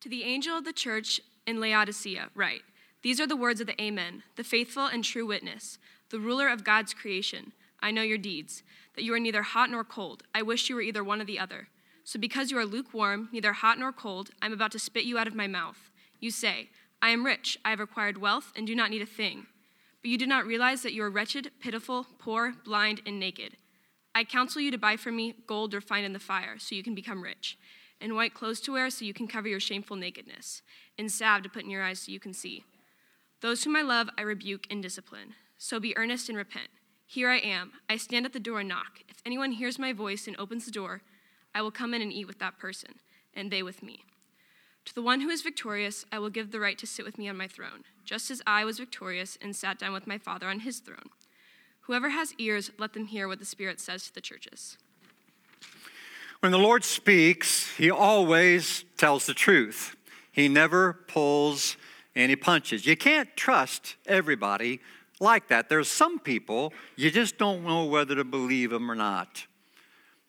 To the angel of the church in Laodicea, write These are the words of the Amen, the faithful and true witness, the ruler of God's creation. I know your deeds, that you are neither hot nor cold. I wish you were either one or the other. So because you are lukewarm, neither hot nor cold, I'm about to spit you out of my mouth. You say, I am rich, I have acquired wealth, and do not need a thing. But you do not realize that you are wretched, pitiful, poor, blind, and naked. I counsel you to buy from me gold refined in the fire, so you can become rich and white clothes to wear so you can cover your shameful nakedness, and salve to put in your eyes so you can see. Those whom I love, I rebuke and discipline. So be earnest and repent. Here I am. I stand at the door and knock. If anyone hears my voice and opens the door, I will come in and eat with that person, and they with me. To the one who is victorious, I will give the right to sit with me on my throne, just as I was victorious and sat down with my Father on his throne. Whoever has ears, let them hear what the Spirit says to the churches. When the Lord speaks, he always tells the truth. He never pulls any punches. You can't trust everybody like that. There's some people you just don't know whether to believe them or not.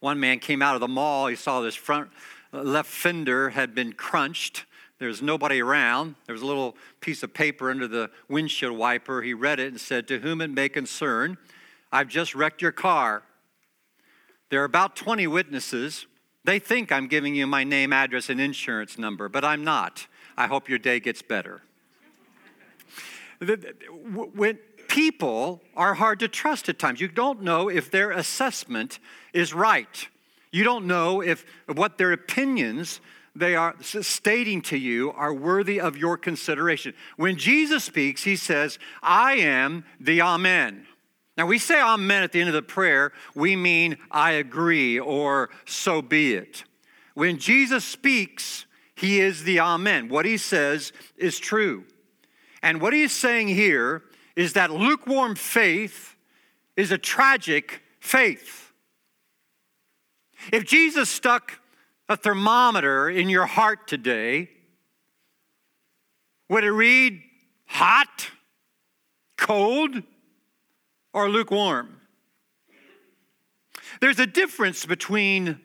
One man came out of the mall, he saw this front left fender had been crunched. There's nobody around. There was a little piece of paper under the windshield wiper. He read it and said, To whom it may concern, I've just wrecked your car. There are about 20 witnesses. They think I'm giving you my name, address, and insurance number, but I'm not. I hope your day gets better. when people are hard to trust at times, you don't know if their assessment is right. You don't know if what their opinions they are stating to you are worthy of your consideration. When Jesus speaks, he says, I am the Amen. Now, we say amen at the end of the prayer, we mean I agree or so be it. When Jesus speaks, he is the amen. What he says is true. And what he is saying here is that lukewarm faith is a tragic faith. If Jesus stuck a thermometer in your heart today, would it read hot, cold, or lukewarm. There's a difference between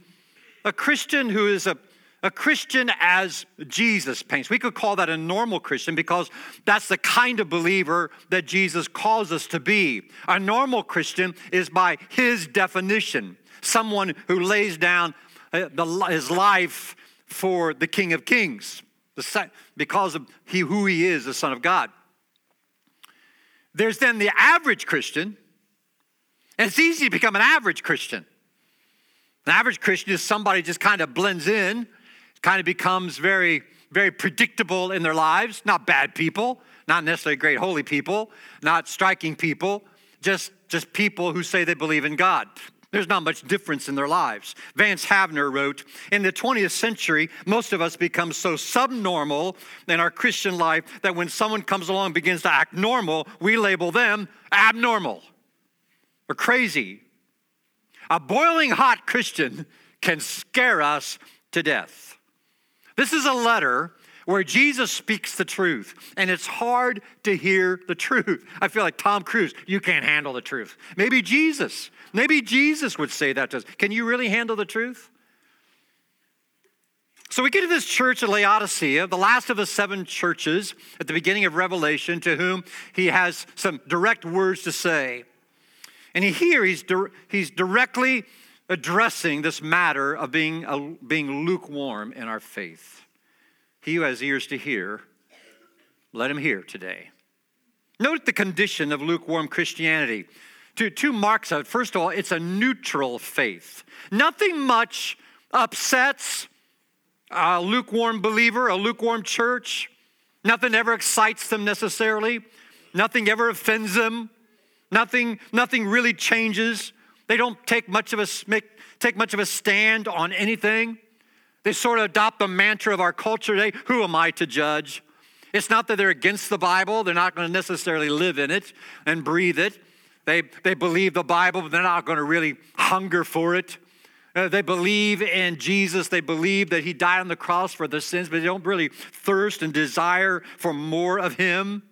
a Christian who is a, a Christian as Jesus paints. We could call that a normal Christian because that's the kind of believer that Jesus calls us to be. A normal Christian is, by his definition, someone who lays down uh, his life for the King of Kings because of he, who he is, the Son of God. There's then the average Christian, and it's easy to become an average Christian. An average Christian is somebody just kind of blends in, kind of becomes very, very predictable in their lives. Not bad people, not necessarily great holy people, not striking people, just, just people who say they believe in God. There's not much difference in their lives. Vance Havner wrote In the 20th century, most of us become so subnormal in our Christian life that when someone comes along and begins to act normal, we label them abnormal or crazy. A boiling hot Christian can scare us to death. This is a letter where Jesus speaks the truth, and it's hard to hear the truth. I feel like Tom Cruise, you can't handle the truth. Maybe Jesus, maybe Jesus would say that to us. Can you really handle the truth? So we get to this church at Laodicea, the last of the seven churches at the beginning of Revelation, to whom he has some direct words to say. And here he's, he's directly addressing this matter of being, a, being lukewarm in our faith. He who has ears to hear, let him hear today. Note the condition of lukewarm Christianity. Two, two marks of it. First of all, it's a neutral faith. Nothing much upsets a lukewarm believer, a lukewarm church. Nothing ever excites them necessarily. Nothing ever offends them. Nothing, nothing really changes. They don't take much of a make, take much of a stand on anything. They sort of adopt the mantra of our culture today who am I to judge? It's not that they're against the Bible, they're not going to necessarily live in it and breathe it. They, they believe the Bible, but they're not going to really hunger for it. Uh, they believe in Jesus. They believe that He died on the cross for their sins, but they don't really thirst and desire for more of Him.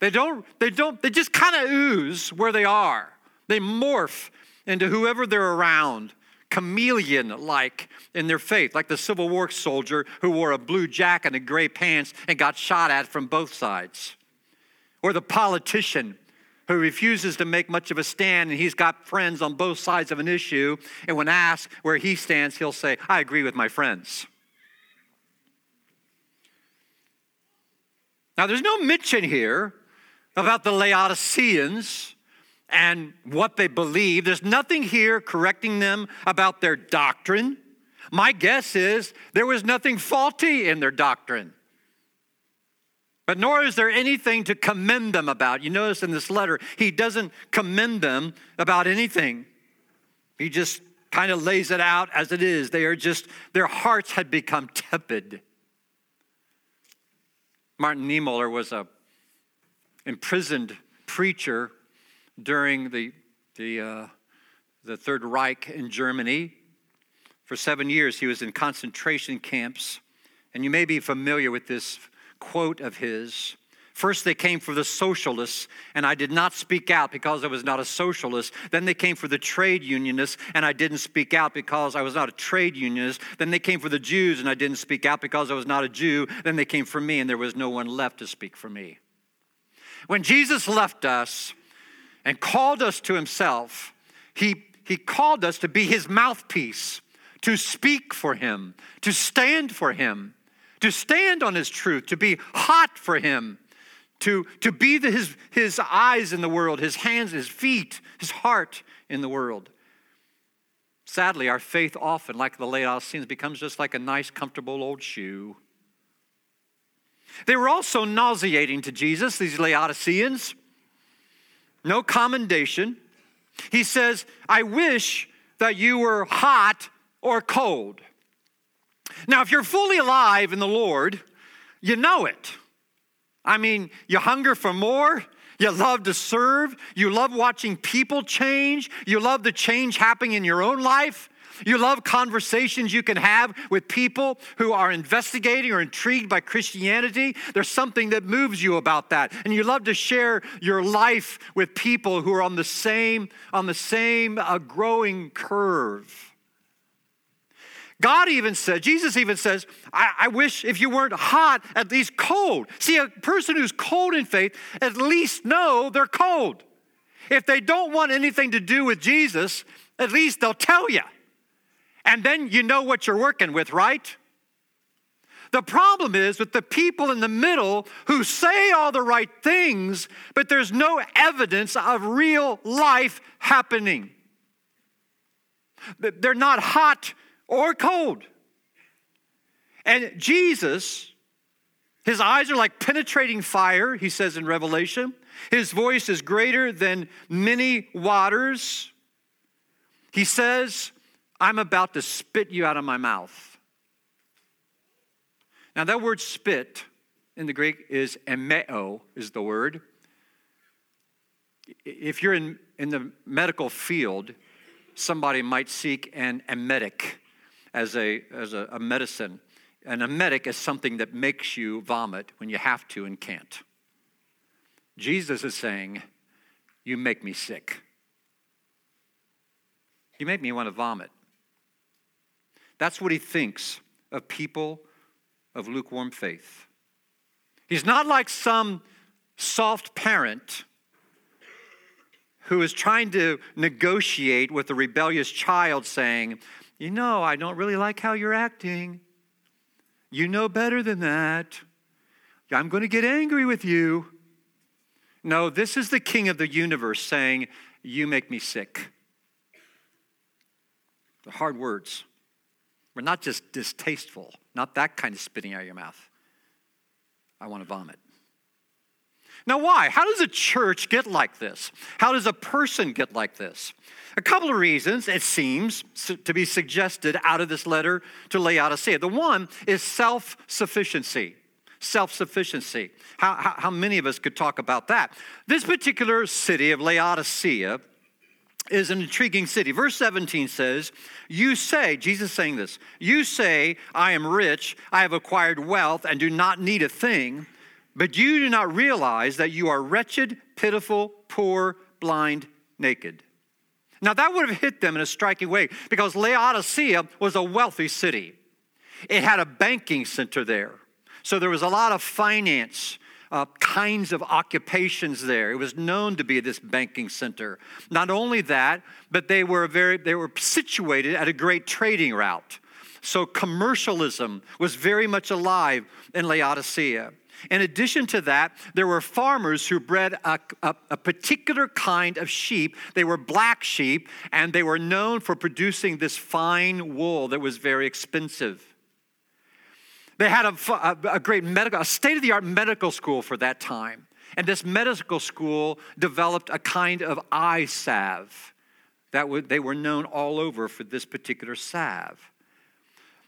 They don't, they don't, they just kind of ooze where they are. They morph into whoever they're around chameleon like in their faith, like the Civil War soldier who wore a blue jacket and gray pants and got shot at from both sides. Or the politician who refuses to make much of a stand and he's got friends on both sides of an issue. And when asked where he stands, he'll say, I agree with my friends. Now, there's no mention here about the Laodiceans and what they believe. There's nothing here correcting them about their doctrine. My guess is there was nothing faulty in their doctrine. But nor is there anything to commend them about. You notice in this letter, he doesn't commend them about anything. He just kind of lays it out as it is. They are just, their hearts had become tepid. Martin Niemöller was a imprisoned preacher during the, the, uh, the Third Reich in Germany. For seven years, he was in concentration camps. And you may be familiar with this quote of his. First, they came for the socialists, and I did not speak out because I was not a socialist. Then they came for the trade unionists, and I didn't speak out because I was not a trade unionist. Then they came for the Jews, and I didn't speak out because I was not a Jew. Then they came for me, and there was no one left to speak for me. When Jesus left us and called us to himself, he, he called us to be his mouthpiece, to speak for him, to stand for him to stand on his truth, to be hot for him, to, to be the, his, his eyes in the world, his hands, his feet, his heart in the world. Sadly, our faith often, like the Laodiceans, becomes just like a nice, comfortable old shoe. They were also nauseating to Jesus, these Laodiceans. No commendation. He says, I wish that you were hot or cold. Now, if you're fully alive in the Lord, you know it. I mean, you hunger for more. You love to serve. You love watching people change. You love the change happening in your own life. You love conversations you can have with people who are investigating or intrigued by Christianity. There's something that moves you about that. And you love to share your life with people who are on the same on the same uh, growing curve. God even said, Jesus even says, I, I, wish if you weren't hot, at least cold. See, a person who's cold in faith, at least know they're cold. If they don't want anything to do with Jesus, at least they'll tell you. And then you know what you're working with, right? The problem is with the people in the middle who say all the right things, but there's no evidence of real life happening. They're not hot or cold. And Jesus, his eyes are like penetrating fire, he says in Revelation. His voice is greater than many waters. He says, I'm about to spit you out of my mouth. Now, that word spit in the Greek is emeo, is the word. If you're in, in the medical field, somebody might seek an emetic as a, as a, a medicine. An emetic is something that makes you vomit when you have to and can't. Jesus is saying, You make me sick. You make me want to vomit. That's what he thinks of people of lukewarm faith. He's not like some soft parent who is trying to negotiate with a rebellious child, saying, you know, I don't really like how you're acting. You know better than that. I'm going to get angry with you. No, this is the king of the universe saying, You make me sick. The hard words. We're not just distasteful, not that kind of spitting out of your mouth. I want to vomit. Now, why? How does a church get like this? How does a person get like this? A couple of reasons, it seems, to be suggested out of this letter to Laodicea. The one is self sufficiency. Self sufficiency. How, how, how, many of us could talk about that? This particular city of Laodicea is an intriguing city. Verse 17 says, You say, Jesus saying this, you say, I am rich, I have acquired wealth, and do not need a thing but you do not realize that you are wretched, pitiful, poor, blind, naked. Now, that would have hit them in a striking way because Laodicea was a wealthy city. It had a banking center there. So there was a lot of finance uh, kinds of occupations there. It was known to be this banking center. Not only that, but they were very they were situated at a great trading route. So commercialism was very much alive in Laodicea. In addition to that, there were farmers who bred a, a, a, particular kind of sheep. They were black sheep, and they were known for producing this fine wool that was very expensive. They had a, a great medical, a state of the art medical school for that time. And this medical school developed a kind of eye salve that would, they were known all over for this particular salve.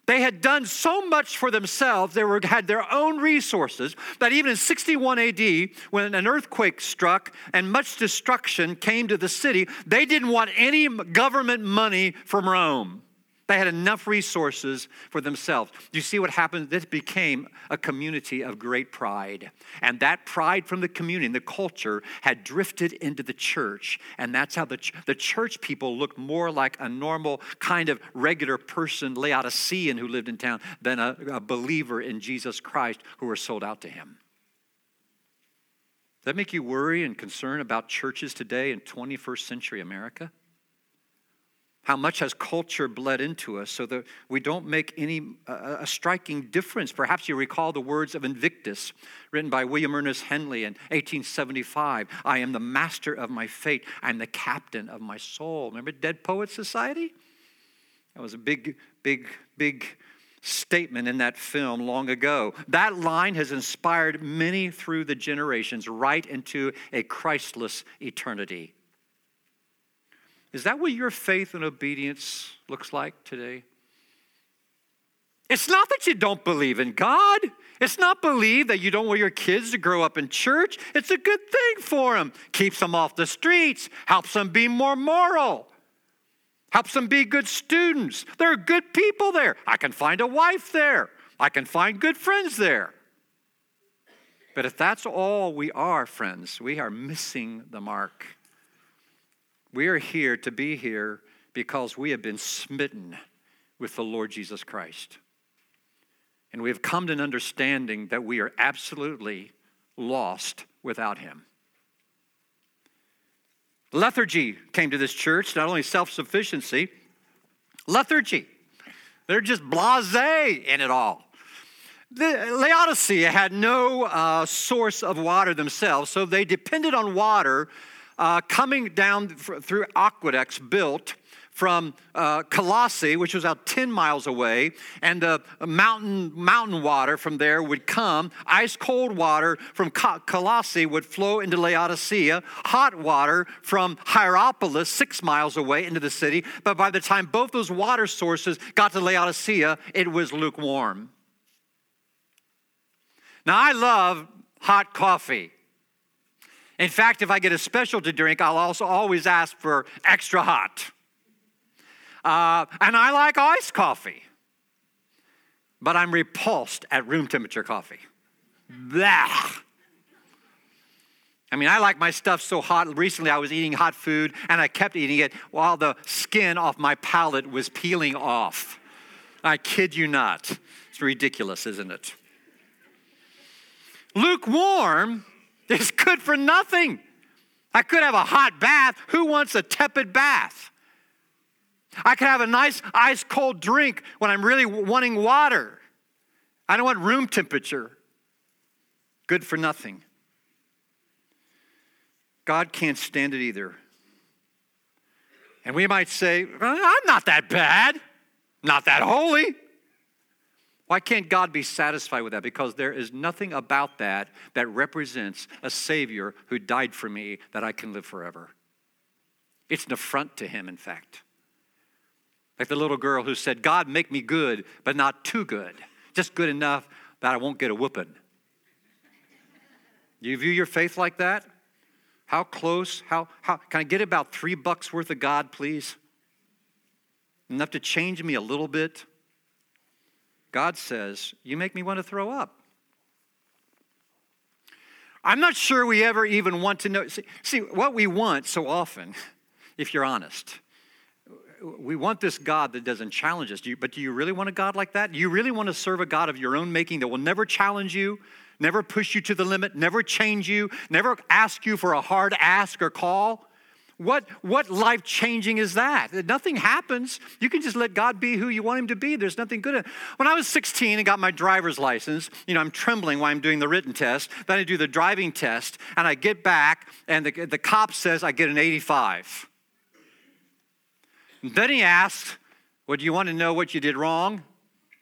They had done so much for themselves, they were, had their own resources, that even in 61 AD, when an earthquake struck and much destruction came to the city, they didn't want any government money from Rome. They had enough resources for themselves. You see what happened? This became a community of great pride. And that pride from the community and the culture had drifted into the church. And that's how the, ch- the church people looked more like a normal, kind of regular person, Laodicean who lived in town, than a, a believer in Jesus Christ who were sold out to him. Does that make you worry and concern about churches today in 21st century America? How much has culture bled into us so that we don't make any uh, a striking difference? Perhaps you recall the words of invictus written by william ernest henley in 1875 i am the master of my fate. I'm the captain of my soul. Remember dead poets society? That was a big big big statement in that film long ago. That line has inspired many through the generations right into a christless eternity is that what your faith and obedience looks like today? It's not that you don't believe in God. It's not believe that you don't want your kids to grow up in church. It's a good thing for them. Keeps them off the streets, helps them be more moral, helps them be good students. There are good people there. I can find a wife there, I can find good friends there. But if that's all we are, friends, we are missing the mark. We are here to be here because we have been smitten with the Lord Jesus Christ. And we have come to an understanding that we are absolutely lost without Him. Lethargy came to this church, not only self sufficiency, lethargy. They're just blase in it all. The, Laodicea had no uh, source of water themselves, so they depended on water uh, coming down through aqueducts built from uh, Colossae, which was about 10 miles away, and the mountain, mountain water from there would come. Ice cold water from Colossae would flow into Laodicea. Hot water from Hierapolis, six miles away, into the city. But by the time both those water sources got to Laodicea, it was lukewarm. Now, I love hot coffee. In fact, if I get a special to drink, I'll also always ask for extra hot. Uh, and I like iced coffee, but I'm repulsed at room temperature coffee. Blah. I mean, I like my stuff so hot. Recently, I was eating hot food and I kept eating it while the skin off my palate was peeling off. I kid you not. It's ridiculous, isn't it? Lukewarm it's good for nothing. I could have a hot bath. Who wants a tepid bath? I could have a nice ice cold drink when I'm really wanting water. I don't want room temperature. Good for nothing. God can't stand it either. And we might say, I'm not that bad, not that holy. Why can't God be satisfied with that? Because there is nothing about that that represents a Savior who died for me that I can live forever. It's an affront to Him, in fact. Like the little girl who said, God, make me good, but not too good, just good enough that I won't get a whooping. You view your faith like that? How close? How, how can I get about three bucks worth of God, please? Enough to change me a little bit? God says, You make me want to throw up. I'm not sure we ever even want to know. See, see, what we want so often, if you're honest, we want this God that doesn't challenge us. Do you, but do you really want a God like that? Do you really want to serve a God of your own making that will never challenge you, never push you to the limit, never change you, never ask you for a hard ask or call? What, what life changing is that? Nothing happens. You can just let God be who you want Him to be. There's nothing good. When I was 16 and got my driver's license, you know, I'm trembling while I'm doing the written test. Then I do the driving test, and I get back, and the, the cop says I get an 85. And then he asked, Well, do you want to know what you did wrong?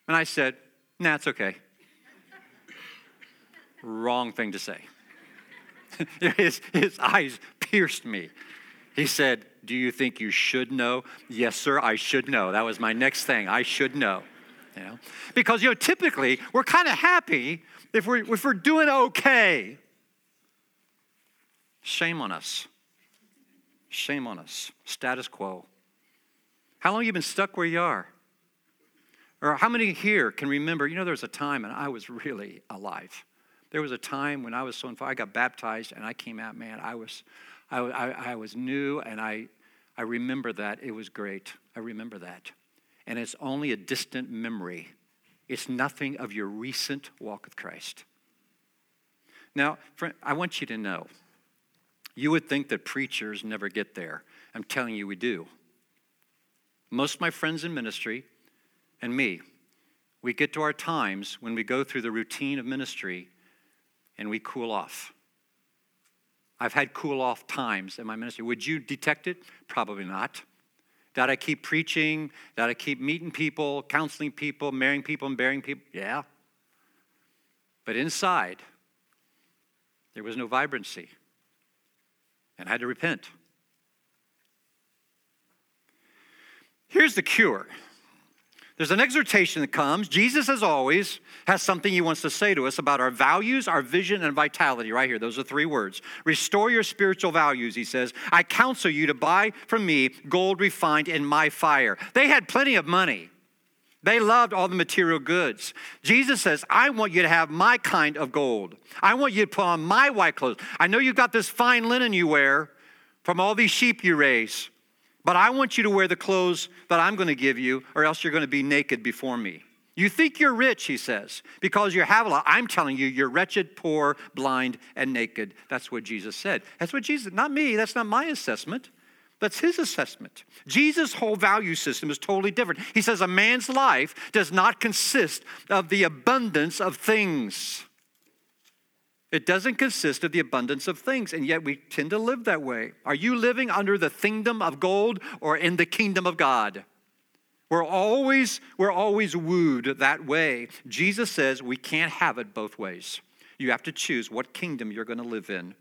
And I said, Nah, it's okay. wrong thing to say. his, his eyes pierced me. He said, Do you think you should know? Yes, sir, I should know. That was my next thing. I should know. You know? Because, you know, typically we're kind of happy if we're, if we're doing okay. Shame on us. Shame on us. Status quo. How long you been stuck where you are? Or how many here can remember, you know, there was a time and I was really alive. There was a time when I was so involved, I got baptized and I came out, man, I was, I, I, I was new, and I, I remember that. It was great. I remember that. And it's only a distant memory, it's nothing of your recent walk with Christ. Now, friend, I want you to know you would think that preachers never get there. I'm telling you, we do. Most of my friends in ministry and me, we get to our times when we go through the routine of ministry and we cool off. I've had cool off times in my ministry. Would you detect it? Probably not. That I keep preaching? that I keep meeting people, counseling people, marrying people, and burying people? Yeah. But inside, there was no vibrancy. And I had to repent. Here's the cure there's an exhortation that comes. Jesus, as always, has something he wants to say to us about our values, our vision, and vitality, right here. Those are three words. Restore your spiritual values, he says. I counsel you to buy from me gold refined in my fire. They had plenty of money. They loved all the material goods. Jesus says, I want you to have my kind of gold. I want you to put on my white clothes. I know you've got this fine linen you wear from all these sheep you raise. But I want you to wear the clothes that I'm going to give you, or else you're going to be naked before me. You think you're rich, he says, because you have a lot. I'm telling you, you're wretched, poor, blind, and naked. That's what Jesus said. That's what Jesus, not me, that's not my assessment. That's his assessment. Jesus' whole value system is totally different. He says a man's life does not consist of the abundance of things. It doesn't consist of the abundance of things, and yet we tend to live that way. Are you living under the kingdom of gold or in the kingdom of God? We're always, we're always wooed that way. Jesus says we can't have it both ways. You have to choose what kingdom you're going to live in.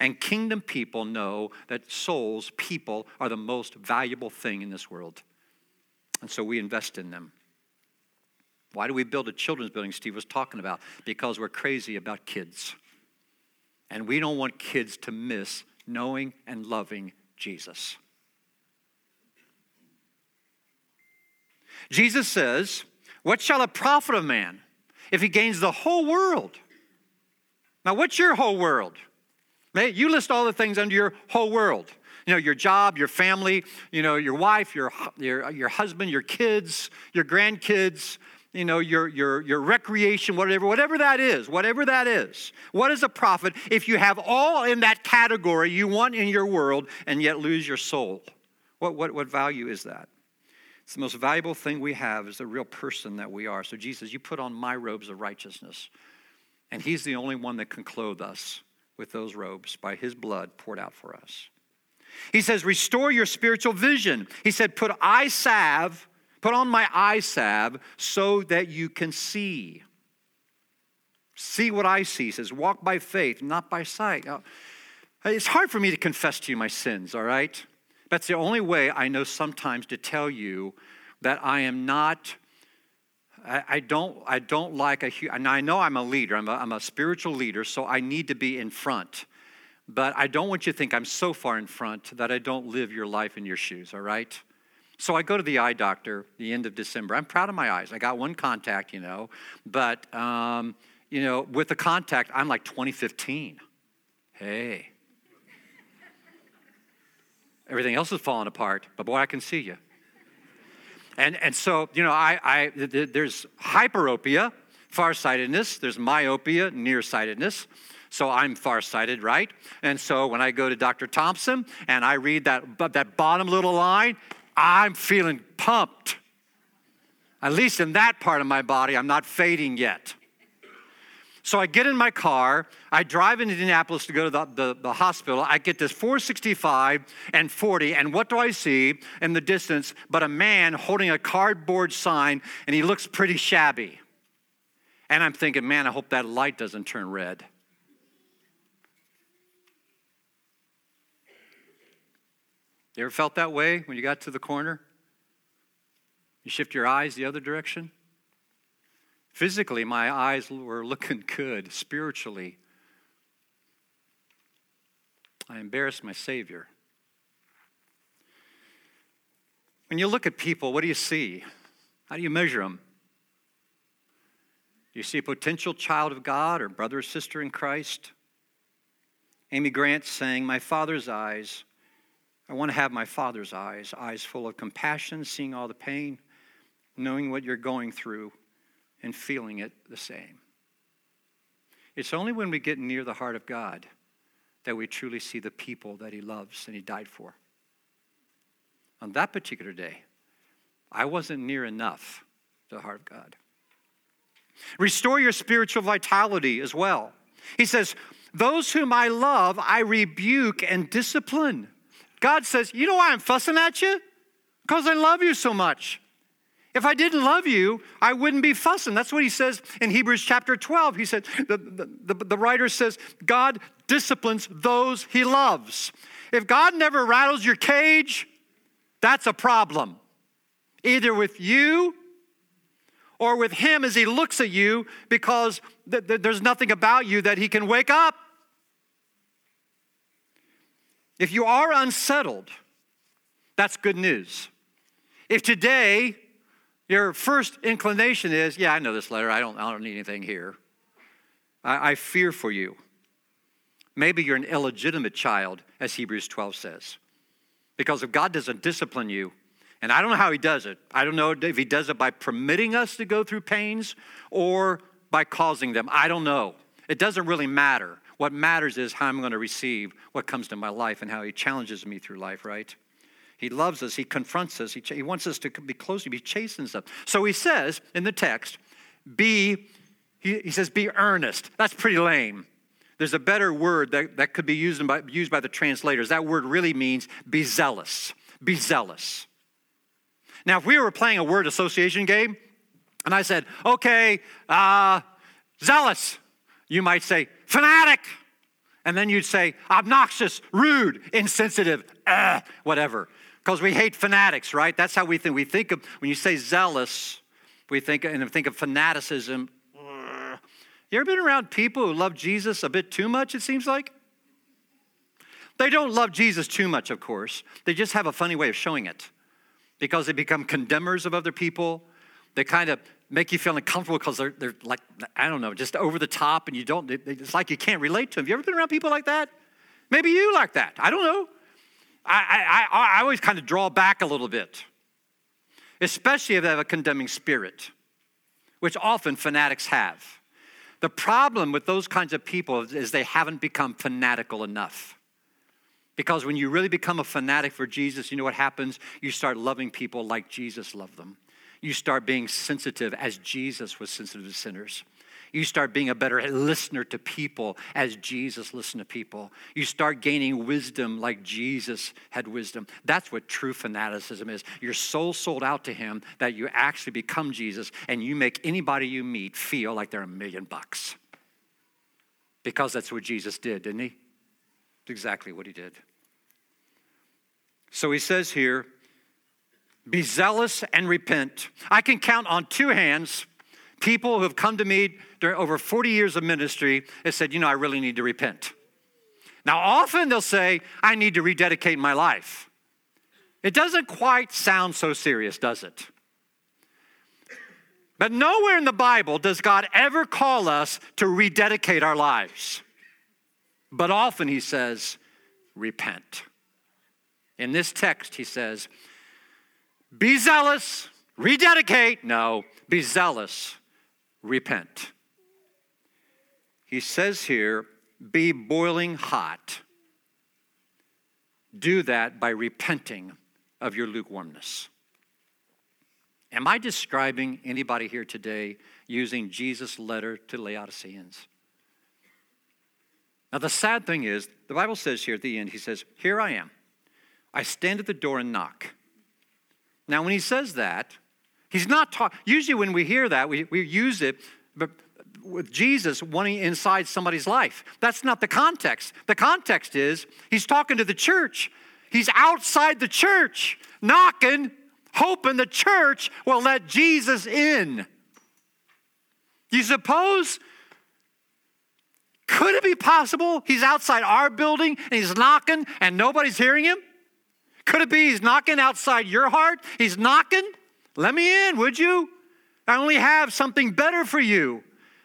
And kingdom people know that souls, people, are the most valuable thing in this world. And so we invest in them. Why do we build a children's building Steve was talking about? Because we're crazy about kids. And we don't want kids to miss knowing and loving Jesus. Jesus says, What shall it profit a man if he gains the whole world? Now, what's your whole world? You list all the things under your whole world. You know, your job, your family, you know, your wife, your, your, your husband, your kids, your grandkids, you know, your, your, your recreation, whatever, whatever that is, whatever that is. What is a profit if you have all in that category you want in your world and yet lose your soul? What, what, what value is that? It's the most valuable thing we have is the real person that we are. So Jesus, you put on my robes of righteousness. And he's the only one that can clothe us with those robes by his blood poured out for us. He says, restore your spiritual vision. He said, put eye salve Put on my eye salve so that you can see. See what I see. Says, walk by faith, not by sight. Now, it's hard for me to confess to you my sins, all right? That's the only way I know sometimes to tell you that I am not, I, I don't, I don't like a, and I know I'm a leader, I'm a, I'm a spiritual leader, so I need to be in front. But I don't want you to think I'm so far in front that I don't live your life in your shoes, all right? So I go to the eye doctor the end of December. I'm proud of my eyes. I got one contact, you know, but, um, you know, with the contact, I'm like 2015. Hey. Everything else is falling apart, but boy, I can see you. And, and so, you know, I, I, there's hyperopia, farsightedness, there's myopia, nearsightedness. So I'm farsighted, right? And so when I go to Dr. Thompson and I read that, that bottom little line, I'm feeling pumped. At least in that part of my body, I'm not fading yet. So I get in my car, I drive into Indianapolis to go to the, the, the, hospital. I get this 465 and 40, and what do I see in the distance but a man holding a cardboard sign, and he looks pretty shabby. And I'm thinking, man, I hope that light doesn't turn red. You ever felt that way when you got to the corner? You shift your eyes the other direction? Physically, my eyes were looking good. Spiritually, I embarrassed my Savior. When you look at people, what do you see? How do you measure them? Do you see a potential child of God or brother or sister in Christ? Amy Grant saying, My father's eyes. I want to have my father's eyes, eyes full of compassion, seeing all the pain, knowing what you're going through, and feeling it the same. It's only when we get near the heart of God that we truly see the people that He loves and He died for. On that particular day, I wasn't near enough to the heart of God. Restore your spiritual vitality as well. He says, Those whom I love, I rebuke and discipline. God says, You know why I'm fussing at you? Because I love you so much. If I didn't love you, I wouldn't be fussing. That's what he says in Hebrews chapter 12. He said, the, the, the, the, writer says, God disciplines those he loves. If God never rattles your cage, that's a problem. Either with you or with him as he looks at you because th- th- there's nothing about you that he can wake up. If you are unsettled, that's good news. If today your first inclination is, yeah, I know this letter. I don't, I don't need anything here. I, I fear for you. Maybe you're an illegitimate child, as Hebrews 12 says. Because if God doesn't discipline you, and I don't know how He does it, I don't know if He does it by permitting us to go through pains or by causing them. I don't know. It doesn't really matter. What matters is how I'm going to receive what comes to my life and how He challenges me through life, right? He loves us. He confronts us. He, he wants us to be close to be chastens us. So he says in the text, be, he, he says, be earnest. That's pretty lame. There's a better word that, that could be used by, used by the translators. That word really means be zealous. Be zealous. Now, if we were playing a word association game, and I said, okay, uh, zealous, you might say fanatic. And then you'd say obnoxious, rude, insensitive, uh, whatever because we hate fanatics, right? That's how we think. We think of, when you say zealous, we think, and think of fanaticism. You ever been around people who love Jesus a bit too much, it seems like? They don't love Jesus too much, of course. They just have a funny way of showing it because they become condemners of other people. They kind of make you feel uncomfortable because they're, they're like, I don't know, just over the top and you don't, it's like you can't relate to them. You ever been around people like that? Maybe you like that. I don't know. I, I, I always kind of draw back a little bit, especially if they have a condemning spirit, which often fanatics have. The problem with those kinds of people is they haven't become fanatical enough. Because when you really become a fanatic for Jesus, you know what happens? You start loving people like Jesus loved them. You start being sensitive as Jesus was sensitive to sinners. You start being a better listener to people as Jesus listened to people. You start gaining wisdom like Jesus had wisdom. That's what true fanaticism is. Your soul sold out to Him that you actually become Jesus and you make anybody you meet feel like they're a million bucks. Because that's what Jesus did, didn't He? exactly what He did. So He says here, be zealous and repent. I can count on two hands people who have come to me during over 40 years of ministry and said, you know, I really need to repent. Now, often they'll say, I need to rededicate my life. It doesn't quite sound so serious, does it? But nowhere in the Bible does God ever call us to rededicate our lives. But often he says, repent. In this text, he says, be zealous rededicate. No, be zealous, repent. He says here, be boiling hot. Do that by repenting of your lukewarmness. Am I describing anybody here today using Jesus' letter to Laodiceans? Now, the sad thing is, the Bible says here at the end, he says, Here I am. I stand at the door and knock. Now, when he says that, he's not talking. Usually, when we hear that, we, we use it but with Jesus wanting inside somebody's life. That's not the context. The context is he's talking to the church, he's outside the church, knocking, hoping the church will let Jesus in. You suppose could it be possible he's outside our building and he's knocking and nobody's hearing him? Could it be he's knocking outside your heart? He's knocking? Let me in, would you? I only have something better for you.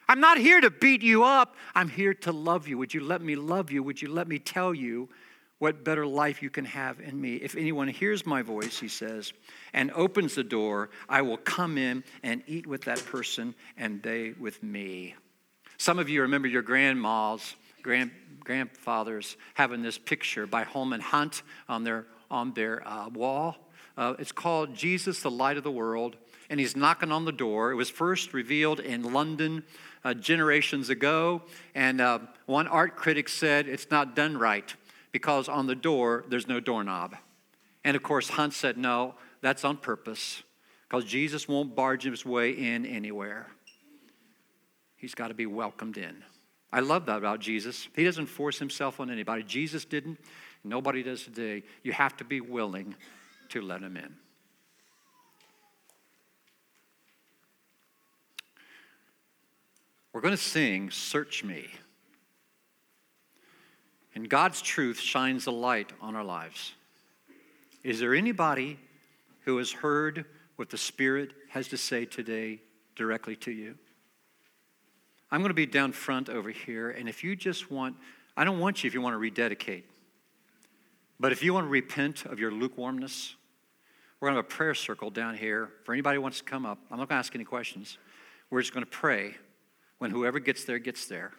I'm not here to beat you up. I'm here to love you. Would you let me love you? Would you let me tell you what better life you can have in me? If anyone hears my voice, he says, and opens the door, I will come in and eat with that person and they with me. Some of you remember your grandmas, grand, grandfathers having this picture by Holman Hunt on their, on their uh, wall. Uh, it's called Jesus, the Light of the World, and he's knocking on the door. It was first revealed in London uh, generations ago, and uh, one art critic said it's not done right because on the door there's no doorknob. And of course, Hunt said, no, that's on purpose because Jesus won't barge his way in anywhere. He's got to be welcomed in. I love that about Jesus. He doesn't force himself on anybody. Jesus didn't. Nobody does today. You have to be willing to let him in. We're going to sing Search Me. And God's truth shines a light on our lives. Is there anybody who has heard what the Spirit has to say today directly to you? I'm going to be down front over here, and if you just want, I don't want you if you want to rededicate. But if you want to repent of your lukewarmness, we're going to have a prayer circle down here for anybody who wants to come up. I'm not going to ask any questions. We're just going to pray when whoever gets there gets there.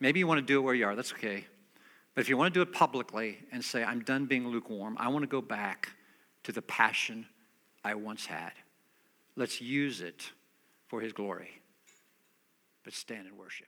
Maybe you want to do it where you are, that's okay. But if you want to do it publicly and say, I'm done being lukewarm, I want to go back to the passion I once had, let's use it for His glory but stand and worship.